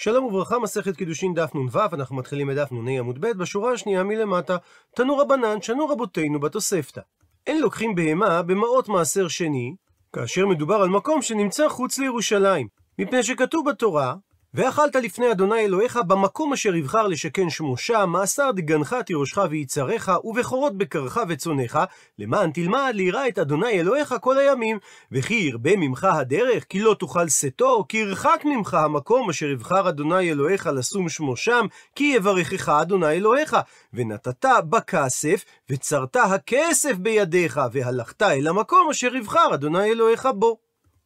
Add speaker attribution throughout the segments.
Speaker 1: שלום וברכה, מסכת קידושין דף נ"ו, אנחנו מתחילים בדף נ"ה עמוד ב', בשורה השנייה מלמטה. תנו רבנן, שנו רבותינו בתוספתא. אין לוקחים בהמה במעות מעשר שני, כאשר מדובר על מקום שנמצא חוץ לירושלים. מפני שכתוב בתורה, ואכלת לפני אדוני אלוהיך במקום אשר יבחר לשכן שמו שם, מאסר דגנך תירושך ויצריך, ובכורות בקרך וצונך, למען תלמד לירא את אדוני אלוהיך כל הימים. וכי ירבה ממך הדרך, כי לא תוכל שאתו, כי ירחק ממך המקום אשר יבחר אדוני אלוהיך לשום שמו שם, כי יברכך אדוני אלוהיך. ונתת בכסף, וצרת הכסף בידיך, והלכת אל המקום אשר יבחר אדוני אלוהיך בו.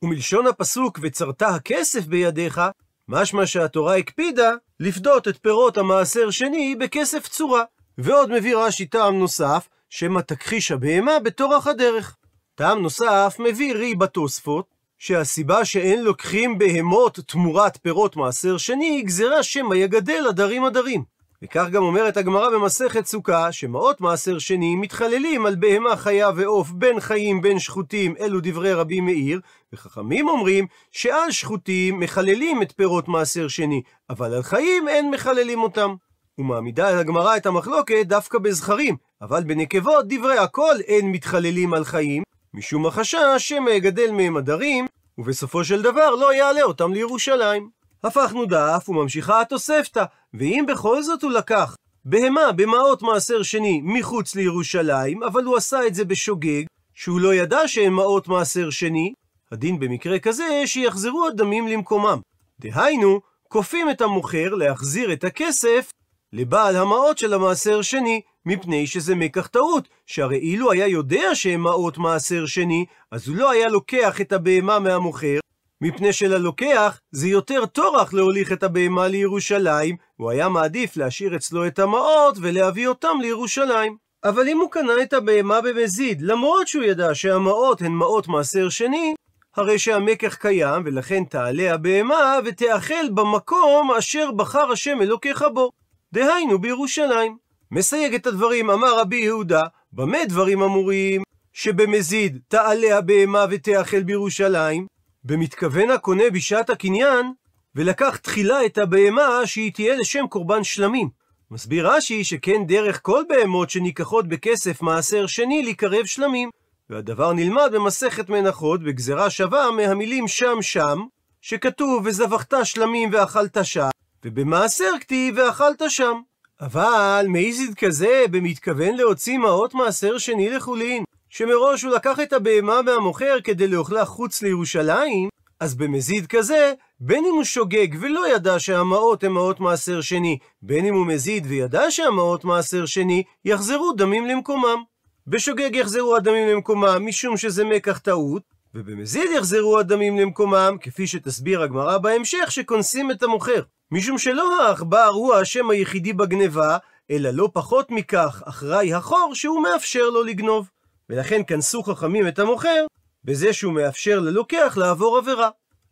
Speaker 1: ומלשון הפסוק וצרת הכסף בידיך, משמע שהתורה הקפידה לפדות את פירות המעשר שני בכסף צורה. ועוד מביא רש"י טעם נוסף, שמא תכחיש הבהמה בתורך הדרך. טעם נוסף מביא רי בתוספות, שהסיבה שאין לוקחים בהמות תמורת פירות מעשר שני, היא גזירה שמא יגדל עדרים עדרים. וכך גם אומרת הגמרא במסכת סוכה, שמעות מעשר שני מתחללים על בהמה חיה ועוף, בין חיים בין שחוטים, אלו דברי רבי מאיר, וחכמים אומרים שעל שחוטים מחללים את פירות מעשר שני, אבל על חיים אין מחללים אותם. ומעמידה הגמרא את המחלוקת דווקא בזכרים, אבל בנקבות דברי הכל אין מתחללים על חיים, משום החשש שמא יגדל מהם עדרים, ובסופו של דבר לא יעלה אותם לירושלים. הפכנו דף וממשיכה התוספתא, ואם בכל זאת הוא לקח בהמה במעות מעשר שני מחוץ לירושלים, אבל הוא עשה את זה בשוגג, שהוא לא ידע שהן מעות מעשר שני, הדין במקרה כזה שיחזרו הדמים למקומם. דהיינו, כופים את המוכר להחזיר את הכסף לבעל המעות של המעשר שני, מפני שזה מקח טעות, שהרי אילו היה יודע שהן מעות מעשר שני, אז הוא לא היה לוקח את הבהמה מהמוכר, מפני שללוקח זה יותר טורח להוליך את הבהמה לירושלים, הוא היה מעדיף להשאיר אצלו את המעות ולהביא אותם לירושלים. אבל אם הוא קנה את הבהמה במזיד, למרות שהוא ידע שהמעות הן מעות מעשר שני, הרי שהמקח קיים, ולכן תעלה הבהמה ותאכל במקום אשר בחר השם אלוקיך בו. דהיינו בירושלים. מסייג את הדברים, אמר רבי יהודה, במה דברים אמורים? שבמזיד תעלה הבהמה ותאכל בירושלים, במתכוון הקונה בשעת הקניין, ולקח תחילה את הבהמה שהיא תהיה לשם קורבן שלמים. מסביר רש"י שכן דרך כל בהמות שניקחות בכסף מעשר שני לקרב שלמים. והדבר נלמד במסכת מנחות בגזרה שווה מהמילים שם שם, שכתוב וזבחת שלמים ואכלת שם, ובמעשר כתיב ואכלת שם. אבל מאיזיד כזה במתכוון להוציא מעות מעשר שני לחולין, שמראש הוא לקח את הבהמה מהמוכר כדי לאוכלה חוץ לירושלים, אז במזיד כזה, בין אם הוא שוגג ולא ידע שהמעות הן מעות מעשר שני, בין אם הוא מזיד וידע שהמעות מעשר שני, יחזרו דמים למקומם. בשוגג יחזרו הדמים למקומם משום שזה מקח טעות, ובמזיד יחזרו הדמים למקומם, כפי שתסביר הגמרא בהמשך, שקונסים את המוכר. משום שלא העכבר הוא האשם היחידי בגניבה, אלא לא פחות מכך אחראי החור שהוא מאפשר לו לגנוב. ולכן כנסו חכמים את המוכר בזה שהוא מאפשר ללוקח לעבור עבירה.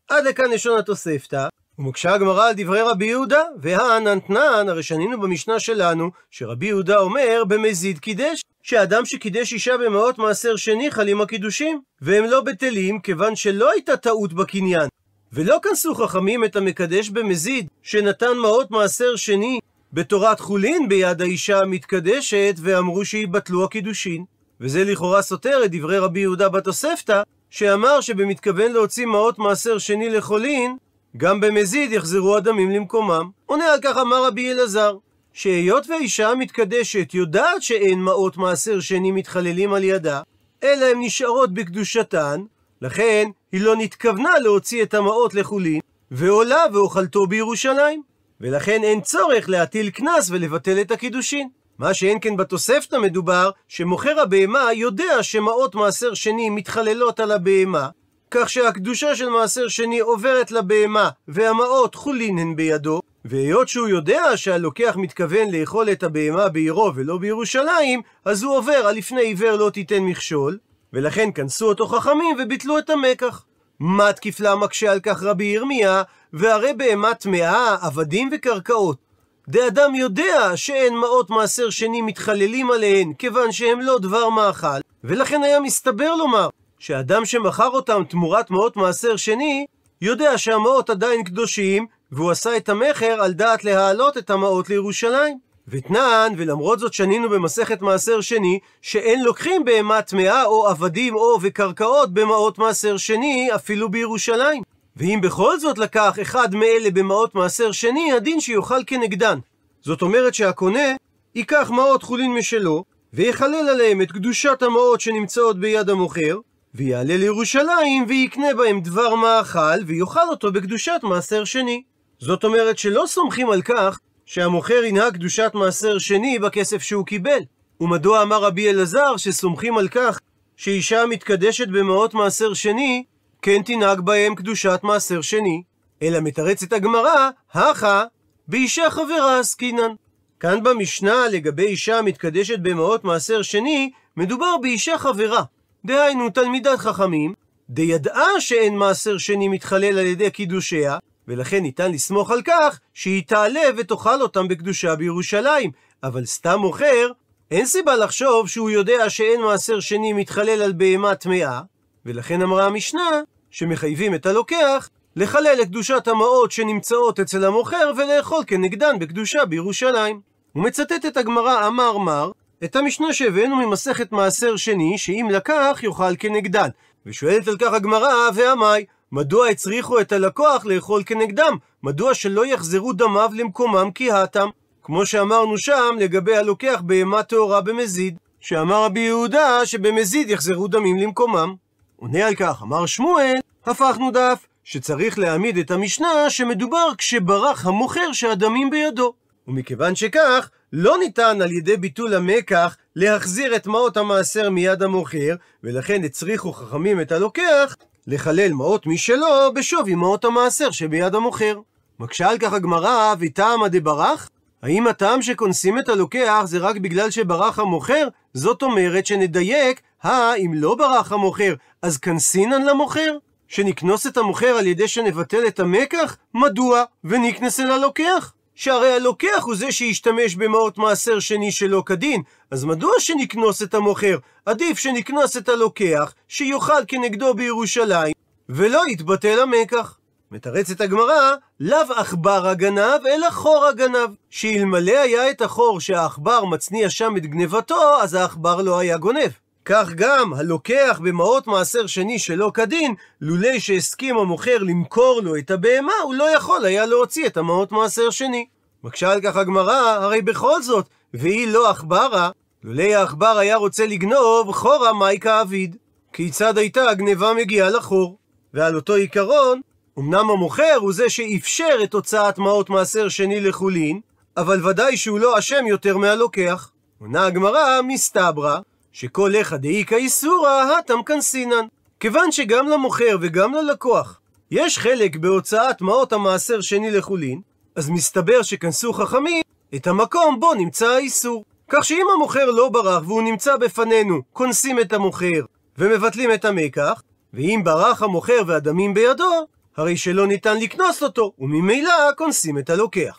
Speaker 1: עד לכאן לשון התוספתא, ומקשה הגמרא על דברי רבי יהודה, והאננתנן, הרי שנינו במשנה שלנו, שרבי יהודה אומר במזיד קידש, שאדם שקידש אישה במאות מעשר שני חלים הקידושים, והם לא בטלים כיוון שלא הייתה טעות בקניין. ולא כנסו חכמים את המקדש במזיד, שנתן מעות מעשר שני בתורת חולין ביד האישה המתקדשת, ואמרו שיבטלו הקידושין. וזה לכאורה סותר את דברי רבי יהודה בתוספתא, שאמר שבמתכוון להוציא מעות מעשר שני לחולין, גם במזיד יחזרו הדמים למקומם. עונה על כך אמר רבי אלעזר, שהיות והאישה המתקדשת יודעת שאין מעות מעשר שני מתחללים על ידה, אלא הן נשארות בקדושתן, לכן היא לא נתכוונה להוציא את המעות לחולין, ועולה ואוכלתו בירושלים. ולכן אין צורך להטיל קנס ולבטל את הקידושין. מה שאין כן בתוספתא מדובר, שמוכר הבהמה יודע שמעות מעשר שני מתחללות על הבהמה, כך שהקדושה של מעשר שני עוברת לבהמה, והמעות חולין הן בידו, והיות שהוא יודע שהלוקח מתכוון לאכול את הבהמה בעירו ולא בירושלים, אז הוא עובר על לפני עיוור לא תיתן מכשול, ולכן כנסו אותו חכמים וביטלו את המקח. מה תקיף לה מקשה על כך רבי ירמיה, והרי בהמה טמאה, עבדים וקרקעות. דאדם יודע שאין מעות מעשר שני מתחללים עליהן, כיוון שהם לא דבר מאכל, ולכן היה מסתבר לומר, שאדם שמכר אותם תמורת מעות מעשר שני, יודע שהמעות עדיין קדושים, והוא עשה את המכר על דעת להעלות את המעות לירושלים. ותנן, ולמרות זאת שנינו במסכת מעשר שני, שאין לוקחים בהמה טמאה או עבדים או וקרקעות במעות מעשר שני, אפילו בירושלים. ואם בכל זאת לקח אחד מאלה במעות מעשר שני, הדין שיוכל כנגדן. זאת אומרת שהקונה ייקח מעות חולין משלו, ויחלל עליהם את קדושת המעות שנמצאות ביד המוכר, ויעלה לירושלים ויקנה בהם דבר מאכל, ויאכל אותו בקדושת מעשר שני. זאת אומרת שלא סומכים על כך שהמוכר ינהג קדושת מעשר שני בכסף שהוא קיבל. ומדוע אמר רבי אלעזר שסומכים על כך שאישה המתקדשת במעות מעשר שני, כן תנהג בהם קדושת מעשר שני? אלא מתרצת הגמרא, הכה, באישה חברה עסקינן. כאן במשנה לגבי אישה המתקדשת במעות מעשר שני, מדובר באישה חברה. דהיינו תלמידת חכמים, דידעה שאין מעשר שני מתחלל על ידי קידושיה, ולכן ניתן לסמוך על כך שהיא תעלה ותאכל אותם בקדושה בירושלים. אבל סתם מוכר, אין סיבה לחשוב שהוא יודע שאין מעשר שני מתחלל על בהמה טמאה, ולכן אמרה המשנה שמחייבים את הלוקח לחלל את קדושת המעות שנמצאות אצל המוכר ולאכול כנגדן בקדושה בירושלים. הוא מצטט את הגמרא אמר מר, את המשנה שהבאנו ממסכת מעשר שני, שאם לקח יאכל כנגדן. ושואלת על כך הגמרא, ועמי, מדוע הצריכו את הלקוח לאכול כנגדם? מדוע שלא יחזרו דמיו למקומם כי התם? כמו שאמרנו שם לגבי הלוקח בהמה טהורה במזיד, שאמר רבי יהודה שבמזיד יחזרו דמים למקומם. עונה על כך, אמר שמואל, הפכנו דף, שצריך להעמיד את המשנה שמדובר כשברח המוכר שהדמים בידו. ומכיוון שכך, לא ניתן על ידי ביטול המקח להחזיר את מעות המעשר מיד המוכר, ולכן הצריכו חכמים את הלוקח לחלל מעות משלו בשווי מעות המעשר שביד המוכר. מקשה על כך הגמרא, וטעמא דברח? האם הטעם שכונסים את הלוקח זה רק בגלל שברח המוכר? זאת אומרת שנדייק, הא, אם לא ברח המוכר, אז כנסינן למוכר? שנקנוס את המוכר על ידי שנבטל את המקח? מדוע? ונקנס אל הלוקח? שהרי הלוקח הוא זה שישתמש במעות מעשר שני שלא כדין, אז מדוע שנקנוס את המוכר? עדיף שנקנוס את הלוקח, שיאכל כנגדו בירושלים, ולא יתבטל המקח. מתרצת הגמרא, לאו עכבר הגנב, אלא חור הגנב. שאלמלא היה את החור שהעכבר מצניע שם את גנבתו, אז העכבר לא היה גונב. כך גם הלוקח במעות מעשר שני שלא כדין, לולי שהסכים המוכר למכור לו את הבהמה, הוא לא יכול היה להוציא את המעות מעשר שני. מקשה על כך הגמרא, הרי בכל זאת, והיא לא עכברה, לולי העכבר היה רוצה לגנוב, חורה מייקה אביד. כיצד הייתה הגניבה מגיעה לחור? ועל אותו עיקרון, אמנם המוכר הוא זה שאפשר את הוצאת מעות מעשר שני לחולין, אבל ודאי שהוא לא אשם יותר מהלוקח. עונה הגמרא, מסתברא, שכל איכא דאיכא איסורא התם כנסינן. כיוון שגם למוכר וגם ללקוח יש חלק בהוצאת מעות המעשר שני לחולין, אז מסתבר שכנסו חכמים את המקום בו נמצא האיסור. כך שאם המוכר לא ברח והוא נמצא בפנינו, כונסים את המוכר ומבטלים את המקח, ואם ברח המוכר והדמים בידו, הרי שלא ניתן לקנוס אותו, וממילא כונסים את הלוקח.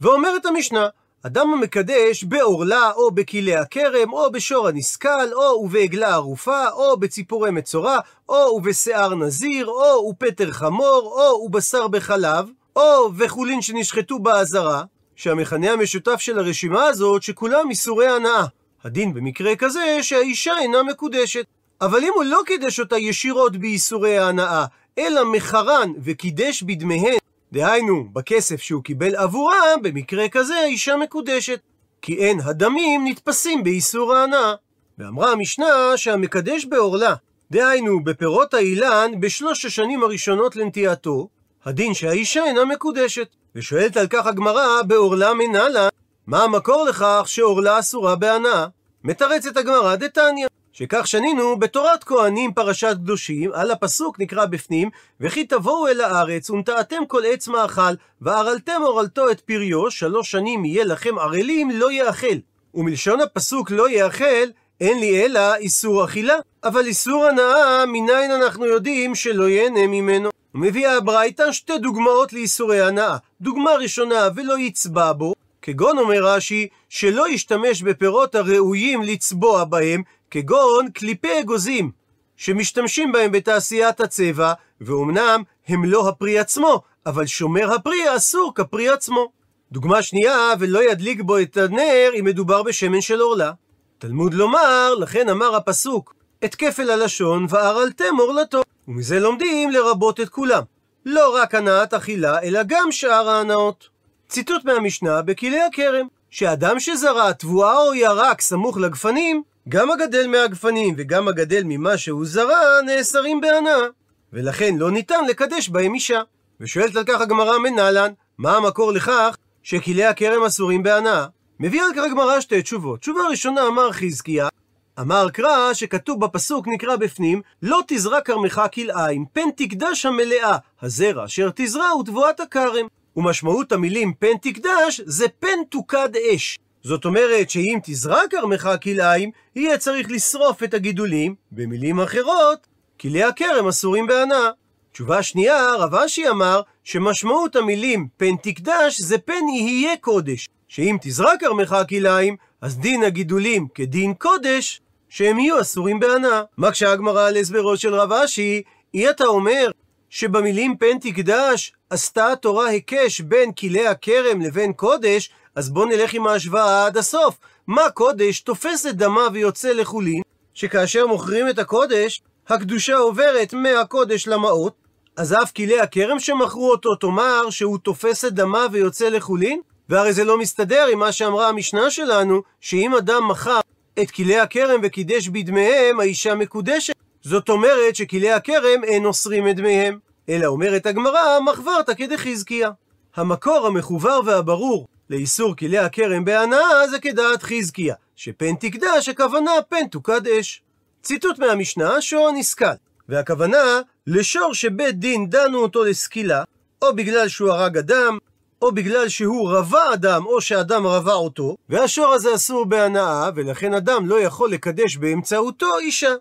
Speaker 1: ואומרת המשנה, אדם המקדש בעורלה או בכלי הכרם או בשור הנסכל או ובעגלה ערופה או בציפורי מצורע או ובשיער נזיר או ופטר חמור או ובשר בחלב או וחולין שנשחטו באזהרה שהמכנה המשותף של הרשימה הזאת שכולם איסורי הנאה. הדין במקרה כזה שהאישה אינה מקודשת. אבל אם הוא לא קידש אותה ישירות באיסורי ההנאה, אלא מחרן וקידש בדמיהן דהיינו, בכסף שהוא קיבל עבורם, במקרה כזה האישה מקודשת. כי אין הדמים נתפסים באיסור ההנאה. ואמרה המשנה שהמקדש בעורלה, דהיינו בפירות האילן, בשלוש השנים הראשונות לנטיעתו, הדין שהאישה אינה מקודשת. ושואלת על כך הגמרא, בעורלה מנהלה, מה המקור לכך שעורלה אסורה בהנאה? מתרצת הגמרא דתניא. שכך שנינו בתורת כהנים פרשת קדושים, על הפסוק נקרא בפנים, וכי תבואו אל הארץ ונטעתם כל עץ מאכל, וערלתם אורלתו את פריו, שלוש שנים יהיה לכם ערלים, לא יאכל. ומלשון הפסוק לא יאכל, אין לי אלא איסור אכילה. אבל איסור הנאה, מניין אנחנו יודעים שלא ייהנה ממנו. ומביאה הברייתא שתי דוגמאות לאיסורי הנאה. דוגמה ראשונה, ולא יצבע בו, כגון אומר רש"י, שלא ישתמש בפירות הראויים לצבוע בהם, כגון קליפי אגוזים, שמשתמשים בהם בתעשיית הצבע, ואומנם הם לא הפרי עצמו, אבל שומר הפרי אסור כפרי עצמו. דוגמה שנייה, ולא ידליק בו את הנר אם מדובר בשמן של עורלה. תלמוד לומר, לכן אמר הפסוק, את כפל הלשון וערלתם עורלתו. ומזה לומדים לרבות את כולם. לא רק הנעת אכילה, אלא גם שאר ההנאות. ציטוט מהמשנה בכלי הכרם, שאדם שזרע תבואה או ירק סמוך לגפנים, גם הגדל מהגפנים וגם הגדל ממה שהוא זרע, נאסרים בהנאה. ולכן לא ניתן לקדש בהם אישה. ושואלת על כך הגמרא מנהלן, מה המקור לכך שכלי הכרם אסורים בהנאה? מביאה על כך הגמרא שתי תשובות. תשובה ראשונה אמר חזקיה, אמר קרא שכתוב בפסוק נקרא בפנים לא תזרע כרמך כלאיים פן תקדש המלאה הזרע אשר תזרע הוא תבואת הכרם ומשמעות המילים פן תקדש זה פן תוקד אש זאת אומרת שאם תזרע כרמך כלאיים יהיה צריך לשרוף את הגידולים. במילים אחרות כלי הכרם אסורים בהנאה. תשובה שנייה, רב אשי אמר שמשמעות המילים פן תקדש זה פן יהיה קודש. שאם תזרע כרמך כלאיים, אז דין הגידולים כדין קודש, שהם יהיו אסורים בהנאה. מקשה הגמרא על הסברו של רב אשי, אי אתה אומר שבמילים פן תקדש עשתה התורה היקש בין כלי הכרם לבין קודש, אז בוא נלך עם ההשוואה עד הסוף. מה קודש תופס את דמה ויוצא לחולין, שכאשר מוכרים את הקודש, הקדושה עוברת מהקודש למעות, אז אף כלי הכרם שמכרו אותו תאמר שהוא תופס את דמה ויוצא לחולין? והרי זה לא מסתדר עם מה שאמרה המשנה שלנו, שאם אדם מכר את כלי הכרם וקידש בדמיהם, האישה מקודשת. זאת אומרת שכלי הכרם אין אוסרים את דמיהם. אלא אומרת הגמרא, מחברתא כדחזקיה. המקור המחובר והברור לאיסור כלי הכרם בהנאה זה כדעת חזקיה, שפן תקדש הכוונה פן תוקד אש. ציטוט מהמשנה, שור נסכל. והכוונה, לשור שבית דין דנו אותו לסקילה, או בגלל שהוא הרג אדם, או בגלל שהוא רבה אדם, או שאדם רבה אותו, והשור הזה אסור בהנאה, ולכן אדם לא יכול לקדש באמצעותו אישה.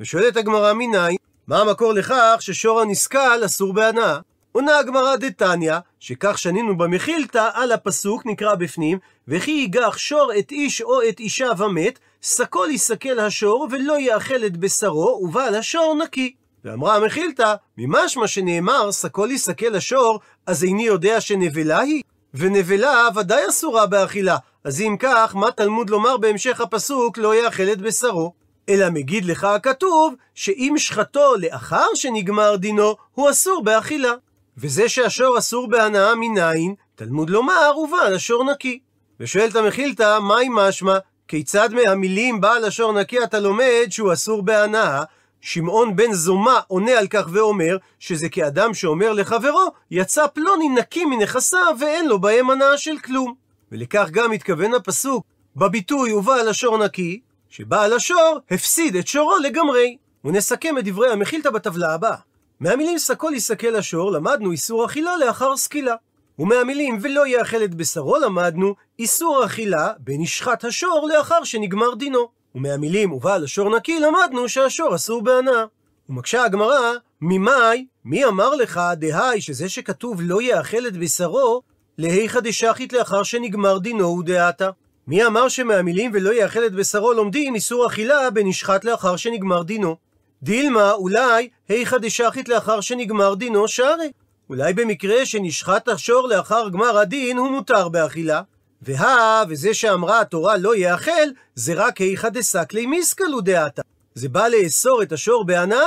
Speaker 1: ושואלת הגמרא מניין, מה המקור לכך ששור הנסקל אסור בהנאה? עונה הגמרא דתניא, שכך שנינו במכילתא, על הפסוק נקרא בפנים, וכי ייגח שור את איש או את אישה ומת, סקול יסקל השור ולא יאכל את בשרו, ובעל השור נקי. ואמרה המכילתא, ממשמע שנאמר, סקול יסקל השור, אז איני יודע שנבלה היא? ונבלה ודאי אסורה באכילה. אז אם כך, מה תלמוד לומר בהמשך הפסוק, לא יאכל את בשרו? אלא מגיד לך הכתוב, שאם שחטו לאחר שנגמר דינו, הוא אסור באכילה. וזה שהשור אסור בהנאה מניין, תלמוד לומר, ובעל השור נקי. ושואלת המחילתא, מהי משמע? כיצד מהמילים בעל השור נקי אתה לומד שהוא אסור בהנאה? שמעון בן זומא עונה על כך ואומר שזה כאדם שאומר לחברו יצא פלוני נקי מנכסיו ואין לו בהם הנאה של כלום. ולכך גם מתכוון הפסוק בביטוי ובעל השור נקי, שבעל השור הפסיד את שורו לגמרי. ונסכם את דברי המחילתא בטבלה הבאה. מהמילים סקול יסכל השור למדנו איסור אכילה לאחר סקילה. ומהמילים ולא יאכל את בשרו למדנו איסור אכילה בנשחט השור לאחר שנגמר דינו. ומהמילים ובעל השור נקי למדנו שהשור אסור בהנאה. ומקשה הגמרא, ממאי, מי אמר לך, דהי, שזה שכתוב לא יאכל את בשרו, להיכא דשחית לאחר שנגמר דינו הוא דעתה. מי אמר שמהמילים ולא יאכל את בשרו לומדים איסור אכילה בנשחט לאחר שנגמר דינו? דילמה, אולי, היכא דשחית לאחר שנגמר דינו שרי. אולי במקרה שנשחט השור לאחר גמר הדין הוא מותר באכילה. והא, וזה שאמרה התורה לא יאכל, זה רק היכא דסקלי מיסקלו דעתה. זה בא לאסור את השור בהנאה,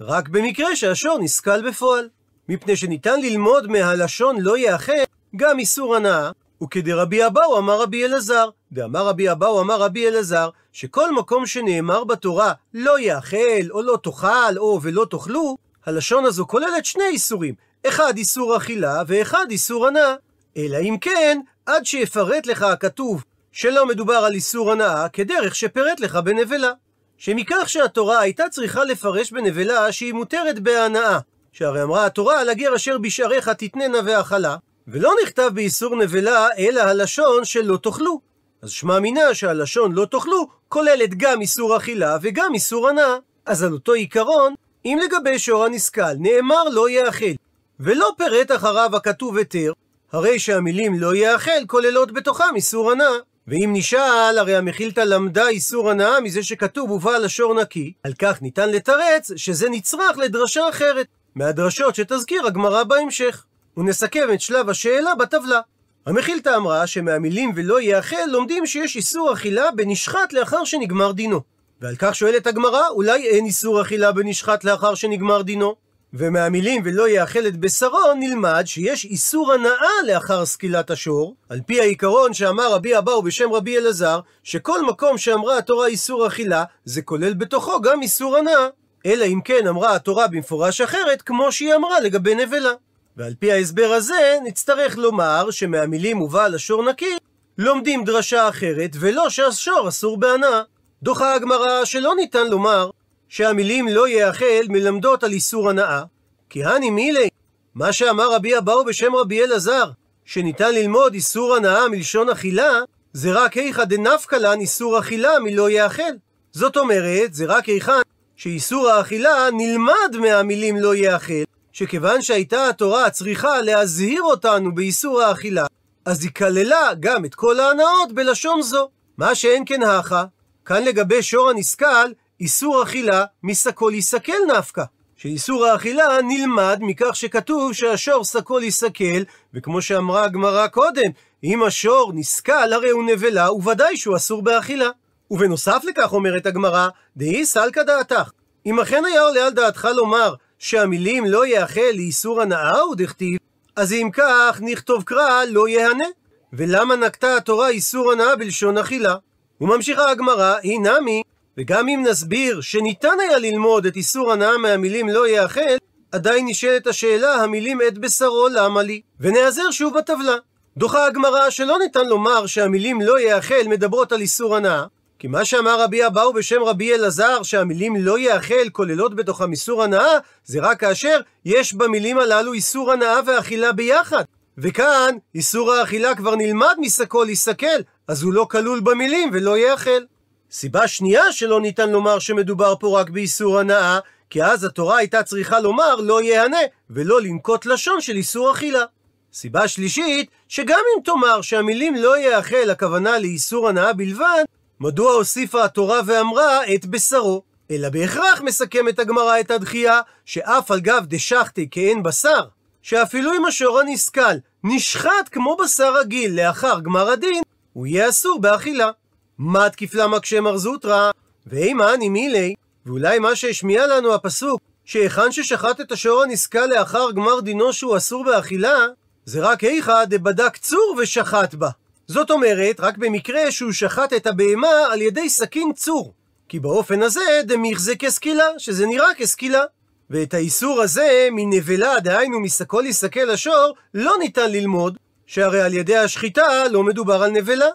Speaker 1: רק במקרה שהשור נסכל בפועל. מפני שניתן ללמוד מהלשון לא יאכל גם איסור הנאה, וכדרבי אבאו אמר רבי אלעזר. דאמר רבי אבאו אמר רבי אלעזר, שכל מקום שנאמר בתורה לא יאכל, או לא תאכל, או ולא תאכלו, הלשון הזו כוללת שני איסורים, אחד איסור אכילה ואחד איסור הנאה. אלא אם כן, עד שיפרט לך הכתוב שלא מדובר על איסור הנאה, כדרך שפירט לך בנבלה. שמכך שהתורה הייתה צריכה לפרש בנבלה שהיא מותרת בהנאה, שהרי אמרה התורה על הגר אשר בשעריך תתננה ואכלה, ולא נכתב באיסור נבלה אלא הלשון שלא תאכלו. אז שמע מינה שהלשון לא תאכלו כוללת גם איסור אכילה וגם איסור הנאה. אז על אותו עיקרון, אם לגבי שור הנסכל נאמר לא יאכל, ולא פירט אחריו הכתוב היתר, הרי שהמילים לא יאכל כוללות בתוכם איסור הנאה. ואם נשאל, הרי המחילתא למדה איסור הנאה מזה שכתוב ובא לשור נקי, על כך ניתן לתרץ שזה נצרך לדרשה אחרת, מהדרשות שתזכיר הגמרא בהמשך. ונסכם את שלב השאלה בטבלה. המחילתא אמרה שמהמילים ולא יאכל לומדים שיש איסור אכילה בנשחט לאחר שנגמר דינו. ועל כך שואלת הגמרא, אולי אין איסור אכילה בנשחט לאחר שנגמר דינו? ומהמילים ולא יאכל את בשרו נלמד שיש איסור הנאה לאחר סקילת השור, על פי העיקרון שאמר רבי אבאו בשם רבי אלעזר, שכל מקום שאמרה התורה איסור אכילה, זה כולל בתוכו גם איסור הנאה. אלא אם כן אמרה התורה במפורש אחרת, כמו שהיא אמרה לגבי נבלה. ועל פי ההסבר הזה, נצטרך לומר שמהמילים ובעל השור נקי, לומדים דרשה אחרת, ולא שהשור אסור בהנאה. דוחה הגמרא שלא ניתן לומר שהמילים לא יאכל מלמדות על איסור הנאה, כי הני מילי, מה שאמר רבי אבאו בשם רבי אלעזר, שניתן ללמוד איסור הנאה מלשון אכילה, זה רק היכא דנפקא לן איסור אכילה מלא יאכל. זאת אומרת, זה רק היכן שאיסור האכילה נלמד מהמילים לא יאכל, שכיוון שהייתה התורה צריכה להזהיר אותנו באיסור האכילה, אז היא כללה גם את כל ההנאות בלשון זו. מה שאין כן הכה, כאן לגבי שור הנסכל, איסור אכילה מסקול יסקל נפקא. שאיסור האכילה נלמד מכך שכתוב שהשור סקול יסקל, וכמו שאמרה הגמרא קודם, אם השור נסקל הרי הוא נבלה, וודאי שהוא אסור באכילה. ובנוסף לכך אומרת הגמרא, דאי סלקא דעתך. אם אכן היה עולה על דעתך לומר שהמילים לא יאכל לאיסור הנאה ודכתיב, אז אם כך נכתוב קרא לא יהנה. ולמה נקטה התורה איסור הנאה בלשון אכילה? וממשיכה הגמרא, היא נמי, וגם אם נסביר שניתן היה ללמוד את איסור הנאה מהמילים לא יאכל, עדיין נשאלת השאלה, המילים את בשרו למה לי? ונעזר שוב בטבלה. דוחה הגמרא שלא ניתן לומר שהמילים לא יאכל מדברות על איסור הנאה, כי מה שאמר רבי אבאו בשם רבי אלעזר, שהמילים לא יאכל כוללות בתוכם איסור הנאה, זה רק כאשר יש במילים הללו איסור הנאה ואכילה ביחד. וכאן, איסור האכילה כבר נלמד מסקול יסקל, אז הוא לא כלול במילים ולא יאכל. סיבה שנייה שלא ניתן לומר שמדובר פה רק באיסור הנאה, כי אז התורה הייתה צריכה לומר לא יהנה, ולא לנקוט לשון של איסור אכילה. סיבה שלישית, שגם אם תאמר שהמילים לא יאכל הכוונה לאיסור הנאה בלבד, מדוע הוסיפה התורה ואמרה את בשרו? אלא בהכרח מסכמת הגמרא את הדחייה, שאף על גב דשחטי כאין בשר, שאפילו אם השור הנסכל נשחט כמו בשר רגיל לאחר גמר הדין, הוא יהיה אסור באכילה. מה תקיפלה מקשה מר זוטרא? ואימה אני מילי, ואולי מה שהשמיע לנו הפסוק, שהיכן ששחט את השור הנסכל לאחר גמר דינו שהוא אסור באכילה, זה רק היכא דבדק צור ושחט בה. זאת אומרת, רק במקרה שהוא שחט את הבהמה על ידי סכין צור. כי באופן הזה דמיכזה כסקילה, שזה נראה כסקילה. ואת האיסור הזה מנבלה, דהיינו מסקול יסקל השור, לא ניתן ללמוד, שהרי על ידי השחיטה לא מדובר על נבלה.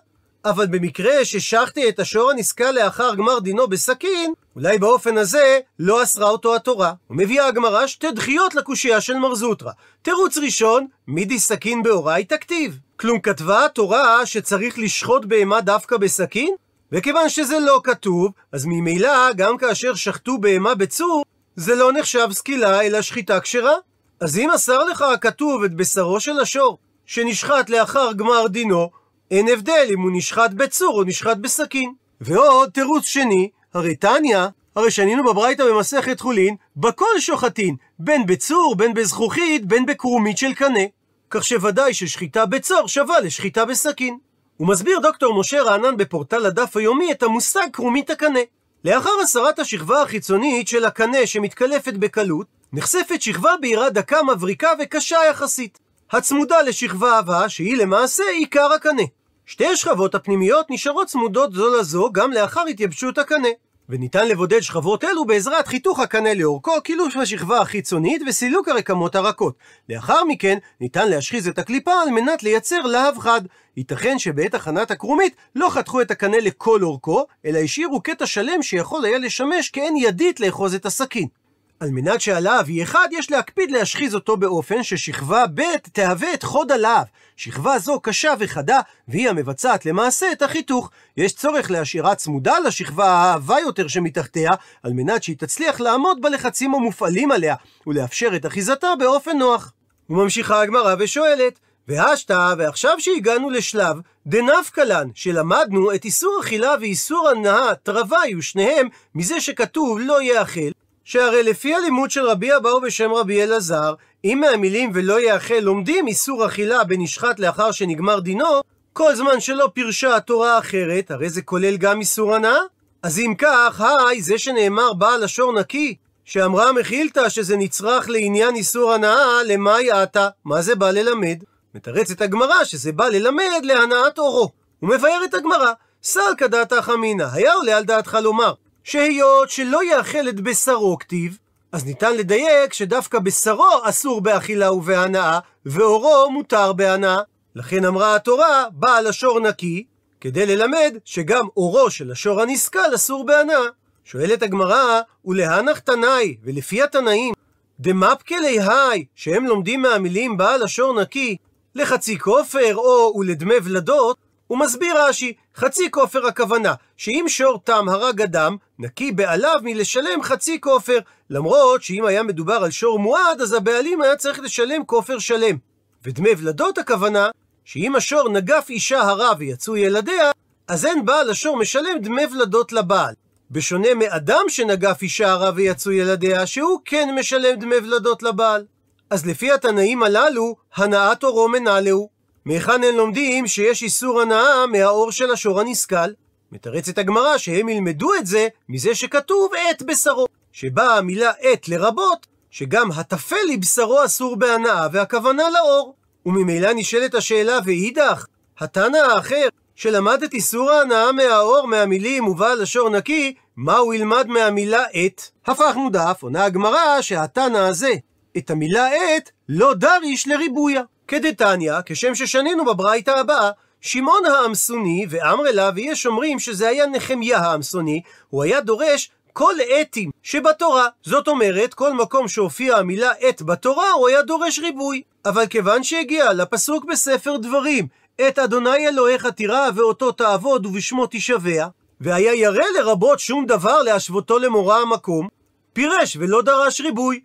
Speaker 1: אבל במקרה ששחטי את השור הנסקל לאחר גמר דינו בסכין, אולי באופן הזה לא אסרה אותו התורה. ומביאה הגמרא שתי דחיות לקושייה של מר זוטרא. תירוץ ראשון, מידי סכין באוראי תכתיב. כלום כתבה התורה שצריך לשחוט בהמה דווקא בסכין? וכיוון שזה לא כתוב, אז ממילא גם כאשר שחטו בהמה בצור, זה לא נחשב סקילה אלא שחיטה כשרה. אז אם מסר לך הכתוב את בשרו של השור, שנשחט לאחר גמר דינו, אין הבדל אם הוא נשחט בצור או נשחט בסכין. ועוד תירוץ שני, הרי תניא, הרי שנינו בברייתא במסכת חולין, בכל שוחטין, בין בצור, בין בזכוכית, בין בקרומית של קנה. כך שוודאי ששחיטה בצור שווה לשחיטה בסכין. הוא מסביר דוקטור משה רענן בפורטל הדף היומי את המושג קרומית הקנה. לאחר הסרת השכבה החיצונית של הקנה שמתקלפת בקלות, נחשפת שכבה בהירה דקה מבריקה וקשה יחסית, הצמודה לשכבה עבה שהיא למעשה עיקר הקנה. שתי השכבות הפנימיות נשארות צמודות זו לזו גם לאחר התייבשות הקנה. וניתן לבודד שכבות אלו בעזרת חיתוך הקנה לאורכו, קילוף השכבה החיצונית וסילוק הרקמות הרכות. לאחר מכן ניתן להשחיז את הקליפה על מנת לייצר להב חד. ייתכן שבעת הכנת הקרומית לא חתכו את הקנה לכל אורכו, אלא השאירו קטע שלם שיכול היה לשמש כעין ידית לאחוז את הסכין. על מנת שהלהב יהיה חד, יש להקפיד להשחיז אותו באופן ששכבה ב' תהווה את חוד הלהב. שכבה זו קשה וחדה, והיא המבצעת למעשה את החיתוך. יש צורך להשאירה צמודה לשכבה העבה יותר שמתחתיה, על מנת שהיא תצליח לעמוד בלחצים המופעלים עליה, ולאפשר את אחיזתה באופן נוח. וממשיכה הגמרא ושואלת, והשתא, ועכשיו שהגענו לשלב דנפקא לן, שלמדנו את איסור אכילה ואיסור הנאה, תרווי ושניהם, מזה שכתוב לא יאכל, שהרי לפי הלימוד של רבי אבאו בשם רבי אלעזר, אם מהמילים ולא יאכל לומדים איסור אכילה בנשחט לאחר שנגמר דינו, כל זמן שלא פירשה התורה אחרת, הרי זה כולל גם איסור הנאה? אז אם כך, היי, זה שנאמר בעל השור נקי, שאמרה מחילתא שזה נצרך לעניין איסור הנאה, למאי עתה? מה זה בא ללמד? מתרצת הגמרא שזה בא ללמד להנאת אורו. את הגמרא, סלקא דעתך אמינא, היה עולה על דעתך לומר, שהיות שלא יאכל את בשרו כתיב, אז ניתן לדייק שדווקא בשרו אסור באכילה ובהנאה, ואורו מותר בהנאה. לכן אמרה התורה, בעל השור נקי, כדי ללמד שגם אורו של השור הנסכל אסור בהנאה. שואלת הגמרא, ולהנח תנאי, ולפי התנאים, דמפקלי היי, שהם לומדים מהמילים בעל השור נקי, לחצי כופר או ולדמי ולדות, הוא מסביר רש"י, חצי כופר הכוונה, שאם שור תם הרג אדם, נקי בעליו מלשלם חצי כופר, למרות שאם היה מדובר על שור מועד, אז הבעלים היה צריך לשלם כופר שלם. ודמי ולדות הכוונה, שאם השור נגף אישה הרה ויצאו ילדיה, אז אין בעל השור משלם דמי ולדות לבעל. בשונה מאדם שנגף אישה הרה ויצאו ילדיה, שהוא כן משלם דמי ולדות לבעל. אז לפי התנאים הללו, הנאת אורו מנהלהו. מהיכן הם לומדים שיש איסור הנאה מהאור של השור הנסכל? מתרצת הגמרא שהם ילמדו את זה מזה שכתוב עת בשרו, שבאה המילה עת לרבות, שגם הטפל לבשרו אסור בהנאה, והכוונה לאור. וממילא נשאלת השאלה, ואידך, התנא האחר, שלמד את איסור ההנאה מהאור מהמילים ובעל לשור נקי, מה הוא ילמד מהמילה עת? הפכנו דף, עונה הגמרא שהתנא הזה, את המילה עת, לא דריש לריבויה. כדתניא, כשם ששנינו בברייתא הבאה, שמעון האמסוני ואמר אליו, ויש אומרים שזה היה נחמיה האמסוני, הוא היה דורש כל עתים שבתורה. זאת אומרת, כל מקום שהופיעה המילה עת בתורה, הוא היה דורש ריבוי. אבל כיוון שהגיע לפסוק בספר דברים, את אדוני אלוהיך תירא ואותו תעבוד ובשמו תשבע, והיה ירא לרבות שום דבר להשוותו למורא המקום, פירש ולא דרש ריבוי.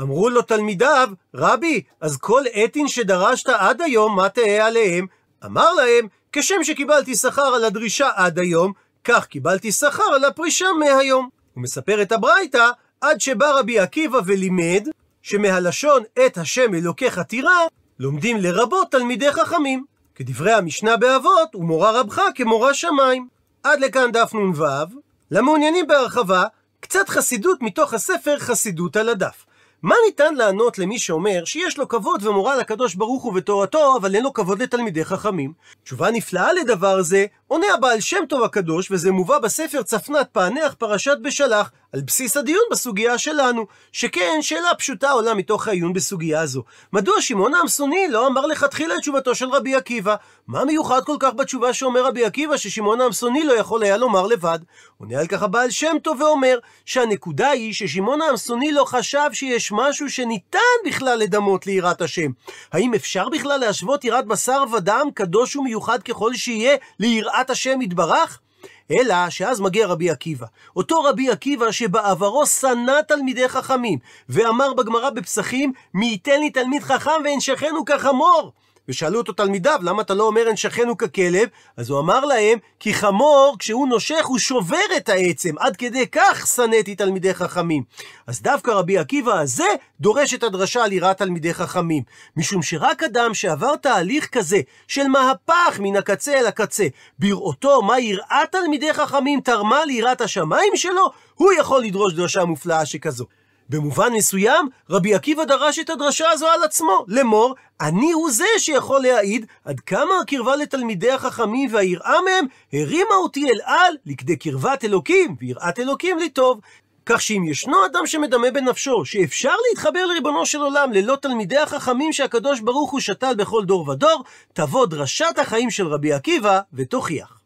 Speaker 1: אמרו לו תלמידיו, רבי, אז כל עתין שדרשת עד היום, מה תהא עליהם? אמר להם, כשם שקיבלתי שכר על הדרישה עד היום, כך קיבלתי שכר על הפרישה מהיום. הוא מספר את הברייתא, עד שבא רבי עקיבא ולימד, שמהלשון את השם אלוקיך תירא, לומדים לרבות תלמידי חכמים. כדברי המשנה באבות, ומורה רבך כמורה שמיים. עד לכאן דף נ"ו. למעוניינים בהרחבה, קצת חסידות מתוך הספר חסידות על הדף. מה ניתן לענות למי שאומר שיש לו כבוד ומורא לקדוש ברוך הוא ותורתו, אבל אין לו כבוד לתלמידי חכמים? תשובה נפלאה לדבר זה, עונה הבעל שם טוב הקדוש, וזה מובא בספר צפנת פענח פרשת בשלח, על בסיס הדיון בסוגיה שלנו, שכן שאלה פשוטה עולה מתוך העיון בסוגיה זו. מדוע שמעון העמסוני לא אמר לכתחילה את תשובתו של רבי עקיבא? מה מיוחד כל כך בתשובה שאומר רבי עקיבא ששמעון העמסוני לא יכול היה לומר לבד? עונה על כך הבעל שם טוב ואומר שהנקודה היא ששמעון העמסוני לא חשב שיש משהו שניתן בכלל לדמות ליראת השם. האם אפשר בכלל להשוות יראת בשר ודם, קדוש ומיוחד ככל שיהיה, ליראת השם יתברך? אלא שאז מגיע רבי עקיבא. אותו רבי עקיבא שבעברו שנא תלמידי חכמים, ואמר בגמרא בפסחים, מי ייתן לי תלמיד חכם ואנשכנו כחמור. ושאלו אותו תלמידיו, למה אתה לא אומר אנשכנו ככלב? אז הוא אמר להם, כי חמור, כשהוא נושך, הוא שובר את העצם, עד כדי כך שנאתי תלמידי חכמים. אז דווקא רבי עקיבא הזה דורש את הדרשה על יראת תלמידי חכמים. משום שרק אדם שעבר תהליך כזה, של מהפך מן הקצה אל הקצה, בראותו מה יראת תלמידי חכמים תרמה ליראת השמיים שלו, הוא יכול לדרוש דרשה מופלאה שכזו. במובן מסוים, רבי עקיבא דרש את הדרשה הזו על עצמו, לאמור, אני הוא זה שיכול להעיד עד כמה הקרבה לתלמידי החכמים והיראה מהם הרימה אותי אל על לכדי קרבת אלוקים ויראת אלוקים לי טוב. כך שאם ישנו אדם שמדמה בנפשו שאפשר להתחבר לריבונו של עולם ללא תלמידי החכמים שהקדוש ברוך הוא שתל בכל דור ודור, תבוא דרשת החיים של רבי עקיבא ותוכיח.